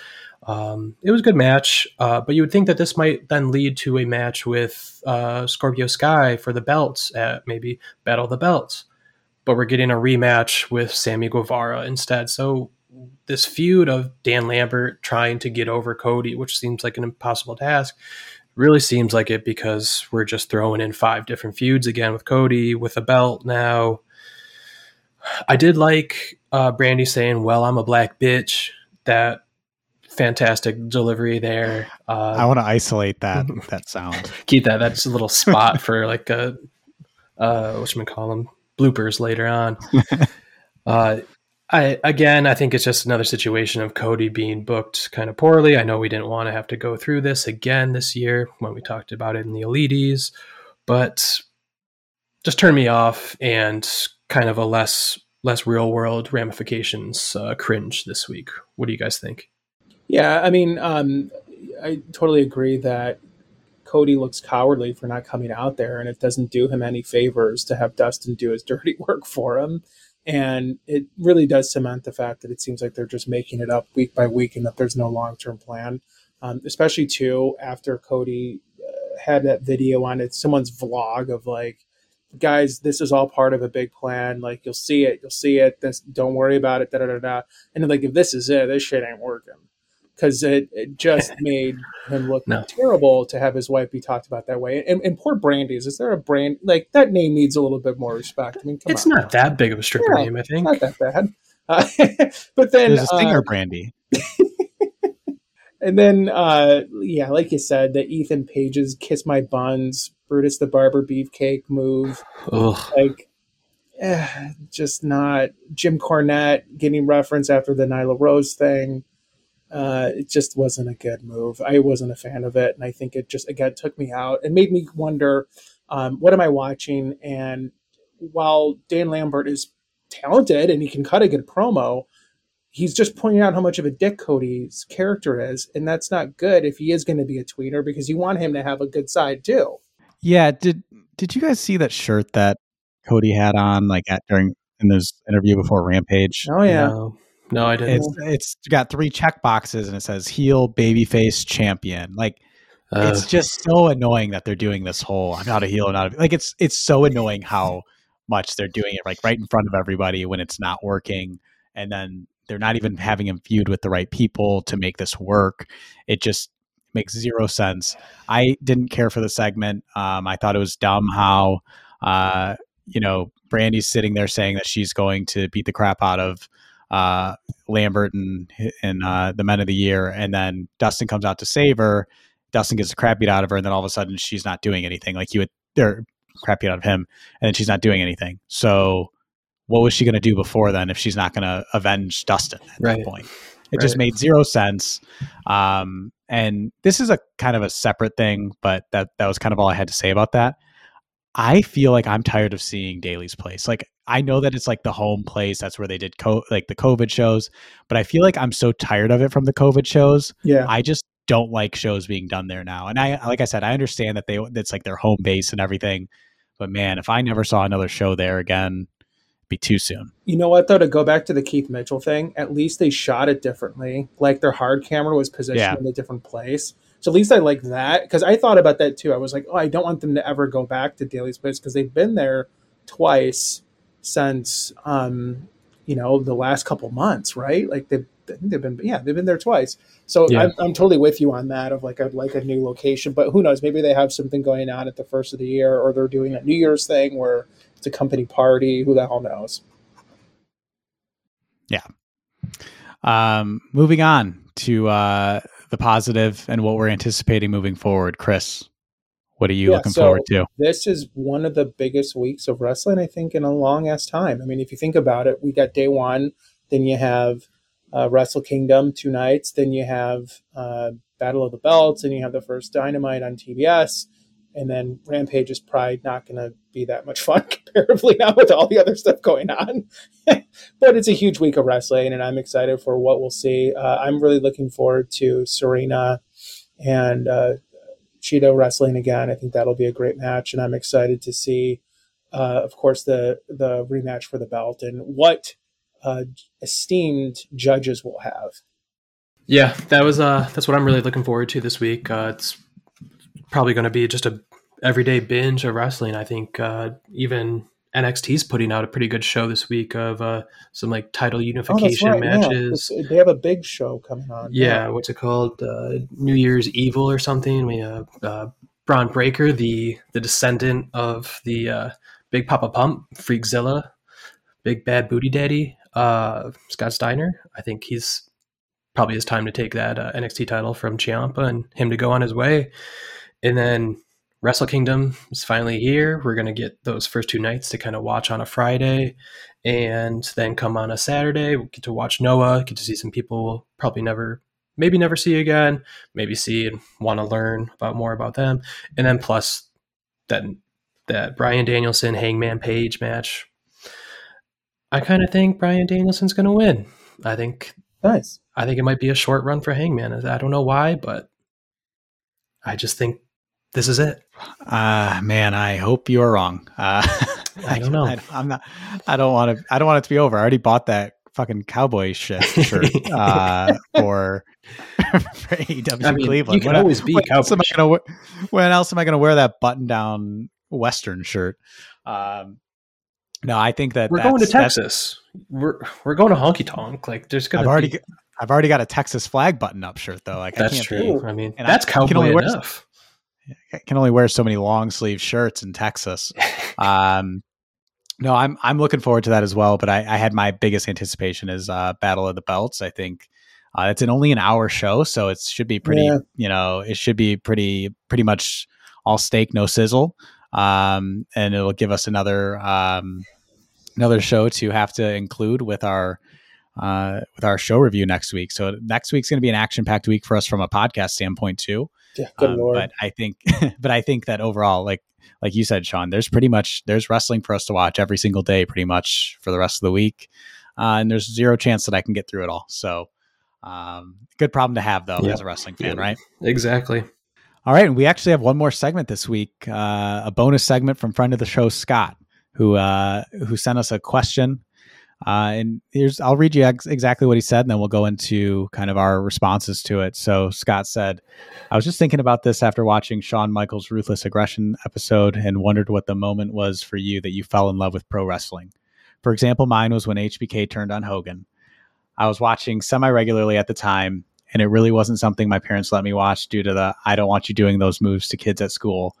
Um, it was a good match, uh, but you would think that this might then lead to a match with uh, Scorpio Sky for the belts at maybe Battle the Belts but we're getting a rematch with Sammy Guevara instead. So this feud of Dan Lambert trying to get over Cody, which seems like an impossible task, really seems like it because we're just throwing in five different feuds again with Cody with a belt now. I did like uh, Brandi saying, "Well, I'm a black bitch." That fantastic delivery there. Uh, I want to isolate that that sound. Keep that. That's a little spot for like a uh, what should we call them? Bloopers later on. uh, I again, I think it's just another situation of Cody being booked kind of poorly. I know we didn't want to have to go through this again this year when we talked about it in the Elites, but just turn me off and kind of a less less real world ramifications uh, cringe this week. What do you guys think? Yeah, I mean, um, I totally agree that Cody looks cowardly for not coming out there, and it doesn't do him any favors to have Dustin do his dirty work for him. And it really does cement the fact that it seems like they're just making it up week by week, and that there's no long term plan. Um, especially too after Cody uh, had that video on it, someone's vlog of like guys, this is all part of a big plan. Like you'll see it, you'll see it. This, don't worry about it. Da da da da. And like if this is it, this shit ain't working because it, it just made him look no. terrible to have his wife be talked about that way. And, and poor Brandi's, is there a brand like that name needs a little bit more respect? I mean, it's on. not that big of a stripper yeah, name, I think. Not that bad. Uh, but then there's a singer uh, Brandi. and then, uh, yeah, like you said, the Ethan Page's "Kiss My Buns," Brutus the Barber Beefcake move, Ugh. like. Eh, just not Jim Cornette getting reference after the Nyla Rose thing uh, it just wasn't a good move. I wasn't a fan of it, and I think it just again took me out and made me wonder, um, what am I watching? And while Dan Lambert is talented and he can cut a good promo, he's just pointing out how much of a dick Cody's character is, and that's not good if he is going to be a tweener because you want him to have a good side too. Yeah did Did you guys see that shirt that Cody had on like at during in this interview before Rampage? Oh yeah. No. No, I didn't. It's it's got three check boxes and it says heel, babyface, champion. Like uh, it's just so annoying that they're doing this whole I'm not a heel, and not a, like it's it's so annoying how much they're doing it like right in front of everybody when it's not working, and then they're not even having him feud with the right people to make this work. It just makes zero sense. I didn't care for the segment. Um, I thought it was dumb how uh, you know Brandi's sitting there saying that she's going to beat the crap out of uh, Lambert and and uh, the Men of the Year, and then Dustin comes out to save her. Dustin gets the crap beat out of her, and then all of a sudden she's not doing anything. Like you would, they're crap beat out of him, and then she's not doing anything. So, what was she going to do before then if she's not going to avenge Dustin at right. that point? It right. just made zero sense. Um, and this is a kind of a separate thing, but that that was kind of all I had to say about that. I feel like I'm tired of seeing Daily's Place. Like I know that it's like the home place. That's where they did co- like the COVID shows, but I feel like I'm so tired of it from the COVID shows. Yeah, I just don't like shows being done there now. And I, like I said, I understand that they it's like their home base and everything, but man, if I never saw another show there again, be too soon. You know what though? To go back to the Keith Mitchell thing, at least they shot it differently. Like their hard camera was positioned yeah. in a different place. So at least I like that because I thought about that too. I was like, oh, I don't want them to ever go back to Daily's Place because they've been there twice since um, you know the last couple months, right? Like they've they've been yeah they've been there twice. So yeah. I'm, I'm totally with you on that. Of like I'd like a new location, but who knows? Maybe they have something going on at the first of the year, or they're doing a New Year's thing where it's a company party. Who the hell knows? Yeah. Um, moving on to uh, the positive and what we're anticipating moving forward. Chris, what are you yeah, looking so forward to? This is one of the biggest weeks of wrestling, I think, in a long ass time. I mean, if you think about it, we got day one, then you have uh, Wrestle Kingdom two nights, then you have uh, Battle of the Belts, and you have the first Dynamite on TBS, and then Rampage is probably not going to be that much fun comparatively now with all the other stuff going on. but it's a huge week of wrestling, and I'm excited for what we'll see. Uh, I'm really looking forward to Serena and uh, Shida wrestling again. I think that'll be a great match, and I'm excited to see, uh, of course, the the rematch for the belt and what uh, esteemed judges will have. Yeah, that was uh, that's what I'm really looking forward to this week. Uh, it's probably going to be just a everyday binge of wrestling. I think uh, even NXT's putting out a pretty good show this week of uh, some like title oh, unification oh, right, matches. Yeah. They have a big show coming on. Yeah, yeah. what's it called? Uh, New Year's Evil or something. We have uh, Bron Breakker, the the descendant of the uh, Big Papa Pump, Freakzilla, Big Bad Booty Daddy, uh, Scott Steiner. I think he's probably his time to take that uh, NXT title from Ciampa and him to go on his way. And then Wrestle Kingdom is finally here. We're going to get those first two nights to kind of watch on a Friday and then come on a Saturday. We get to watch Noah, get to see some people we'll probably never, maybe never see again, maybe see and want to learn about more about them. And then plus that, that Bryan Danielson Hangman Page match. I kind of think Bryan Danielson's going to win. I think nice. I think it might be a short run for Hangman. I don't know why, but I just think this is it. Uh man, I hope you're wrong. Uh, I don't know. I, am not. I don't want to. I don't want it to be over. I already bought that fucking cowboy shit shirt uh, for, for AEW I mean, Cleveland. You can when always I, be when else, am I gonna, when else am I going to wear that button down Western shirt? Um, no, I think that we're going to Texas. We're we're going to honky tonk. Like there's gonna. I've already be... I've already got a Texas flag button up shirt though. Like that's I true. Be, I mean, that's I, cowboy enough. I can only wear so many long sleeve shirts in Texas. um, no, I'm I'm looking forward to that as well. But I, I had my biggest anticipation is uh, Battle of the Belts. I think uh, it's an only an hour show, so it should be pretty. Yeah. You know, it should be pretty pretty much all steak, no sizzle, um, and it'll give us another um, another show to have to include with our uh, with our show review next week. So next week's going to be an action packed week for us from a podcast standpoint too. Yeah, good um, lord. But I think, but I think that overall, like like you said, Sean, there's pretty much there's wrestling for us to watch every single day, pretty much for the rest of the week, uh, and there's zero chance that I can get through it all. So, um, good problem to have though as a wrestling fan, right? Exactly. All right, and we actually have one more segment this week, uh, a bonus segment from friend of the show Scott, who uh, who sent us a question uh, and here's, I'll read you ex- exactly what he said, and then we'll go into kind of our responses to it. So Scott said, I was just thinking about this after watching Shawn Michaels' Ruthless Aggression episode and wondered what the moment was for you that you fell in love with pro wrestling. For example, mine was when HBK turned on Hogan. I was watching semi regularly at the time, and it really wasn't something my parents let me watch due to the I don't want you doing those moves to kids at school.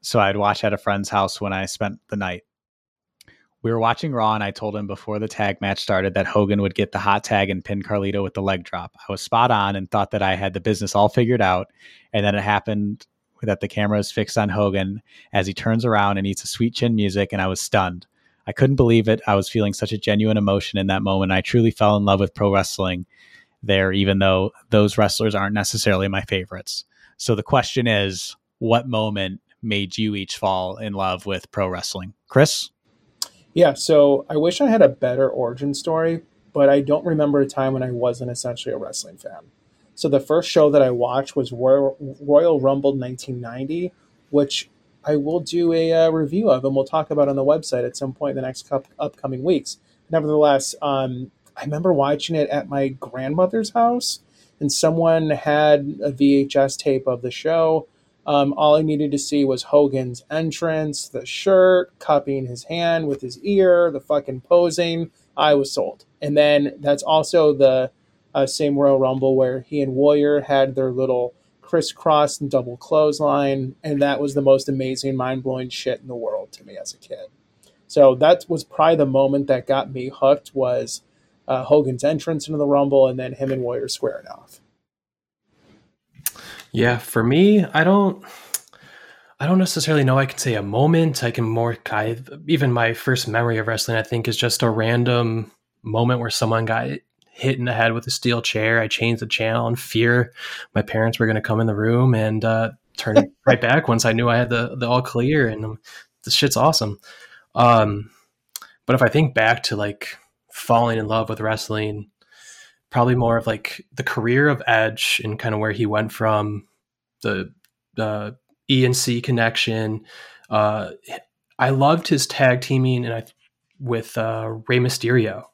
So I'd watch at a friend's house when I spent the night we were watching Raw, and I told him before the tag match started that Hogan would get the hot tag and pin Carlito with the leg drop. I was spot on and thought that I had the business all figured out. And then it happened that the camera is fixed on Hogan as he turns around and eats a sweet chin music, and I was stunned. I couldn't believe it. I was feeling such a genuine emotion in that moment. I truly fell in love with pro wrestling there, even though those wrestlers aren't necessarily my favorites. So the question is, what moment made you each fall in love with pro wrestling? Chris? Yeah, so I wish I had a better origin story, but I don't remember a time when I wasn't essentially a wrestling fan. So the first show that I watched was Royal, Rumble 1990, which I will do a uh, review of and we'll talk about on the website at some point in the next couple, upcoming weeks. Nevertheless, um, I remember watching it at my grandmother's house, and someone had a VHS tape of the show um, all I needed to see was Hogan's entrance, the shirt, cupping his hand with his ear, the fucking posing. I was sold. And then that's also the uh, same Royal Rumble where he and Warrior had their little crisscross and double clothesline. And that was the most amazing, mind blowing shit in the world to me as a kid. So that was probably the moment that got me hooked was uh, Hogan's entrance into the Rumble and then him and Warrior squaring off. Yeah, for me, I don't I don't necessarily know I can say a moment. I can more of, even my first memory of wrestling I think is just a random moment where someone got hit in the head with a steel chair. I changed the channel in fear my parents were going to come in the room and uh, turn it right back once I knew I had the the all clear and um, this shit's awesome. Um, but if I think back to like falling in love with wrestling probably more of like the career of Edge and kind of where he went from the the E&C connection. Uh, I loved his tag teaming and I with uh, Rey Mysterio.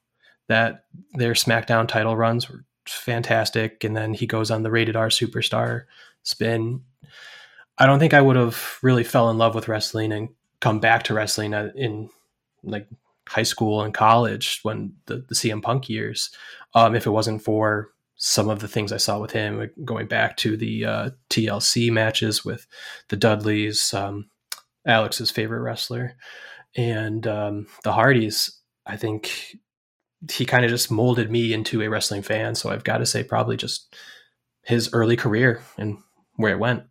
That their SmackDown title runs were fantastic, and then he goes on the Rated R Superstar spin. I don't think I would have really fell in love with wrestling and come back to wrestling uh, in like high school and college when the, the CM Punk years, um, if it wasn't for some of the things I saw with him, going back to the uh, TLC matches with the Dudleys, um, Alex's favorite wrestler, and um, the Hardys. I think he kind of just molded me into a wrestling fan. So I've got to say, probably just his early career and where it went.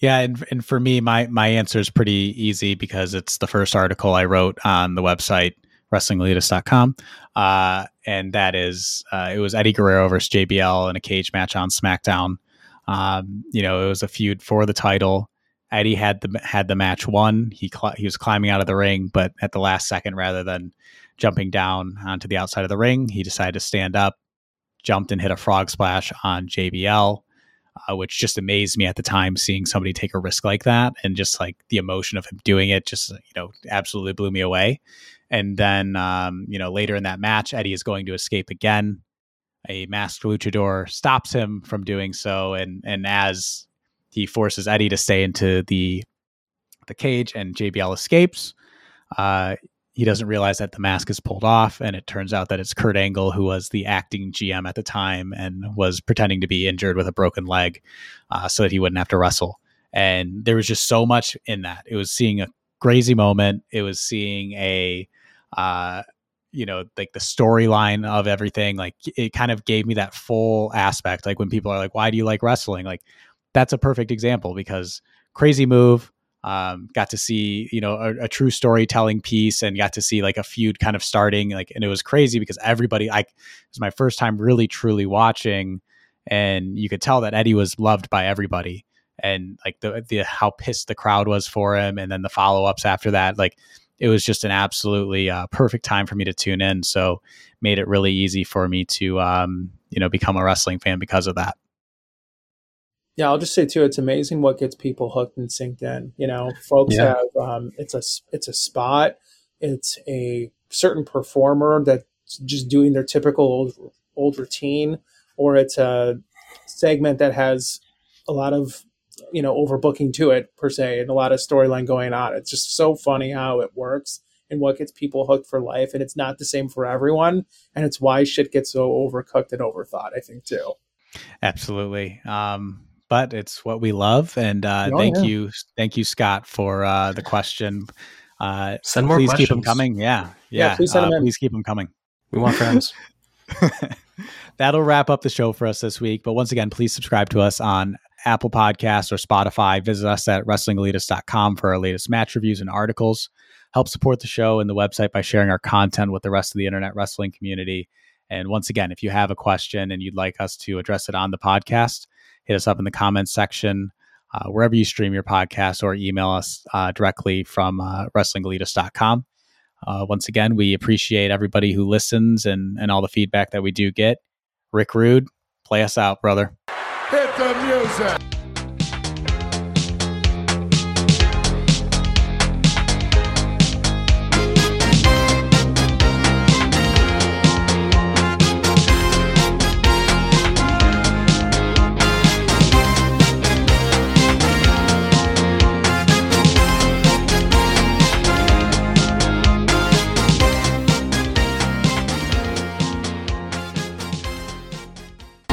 Yeah, and and for me, my my answer is pretty easy because it's the first article I wrote on the website wrestlingelitist.com. Uh, and that is uh, it was Eddie Guerrero versus JBL in a cage match on SmackDown. Um, you know, it was a feud for the title. Eddie had the had the match won. He cl- he was climbing out of the ring, but at the last second, rather than jumping down onto the outside of the ring, he decided to stand up, jumped and hit a frog splash on JBL uh, which just amazed me at the time seeing somebody take a risk like that and just like the emotion of him doing it just you know absolutely blew me away and then um, you know later in that match eddie is going to escape again a masked luchador stops him from doing so and and as he forces eddie to stay into the the cage, and JBL escapes. Uh, he doesn't realize that the mask is pulled off, and it turns out that it's Kurt Angle, who was the acting GM at the time and was pretending to be injured with a broken leg uh, so that he wouldn't have to wrestle. And there was just so much in that. It was seeing a crazy moment, it was seeing a, uh, you know, like the storyline of everything. Like it kind of gave me that full aspect. Like when people are like, why do you like wrestling? Like that's a perfect example because crazy move, um, got to see you know a, a, true storytelling piece and got to see like a feud kind of starting like and it was crazy because everybody I it was my first time really truly watching and you could tell that Eddie was loved by everybody and like the the how pissed the crowd was for him and then the follow-ups after that like it was just an absolutely uh, perfect time for me to tune in so made it really easy for me to um, you know become a wrestling fan because of that yeah, I'll just say too, it's amazing what gets people hooked and synced in. You know, folks yeah. have um, it's a it's a spot, it's a certain performer that's just doing their typical old old routine, or it's a segment that has a lot of you know overbooking to it per se, and a lot of storyline going on. It's just so funny how it works and what gets people hooked for life, and it's not the same for everyone, and it's why shit gets so overcooked and overthought. I think too. Absolutely. Um, but it's what we love. And uh, oh, thank yeah. you, thank you, Scott, for uh, the question. Uh, send more. Please questions. keep them coming. Yeah, yeah. yeah please, send them uh, please keep them coming. We want friends. That'll wrap up the show for us this week. But once again, please subscribe to us on Apple Podcasts or Spotify. Visit us at WrestlingElitist.com for our latest match reviews and articles. Help support the show and the website by sharing our content with the rest of the internet wrestling community. And once again, if you have a question and you'd like us to address it on the podcast, hit us up in the comments section uh, wherever you stream your podcast or email us uh, directly from uh. Uh, once again, we appreciate everybody who listens and, and all the feedback that we do get. Rick Rude, play us out, brother. Hit the music.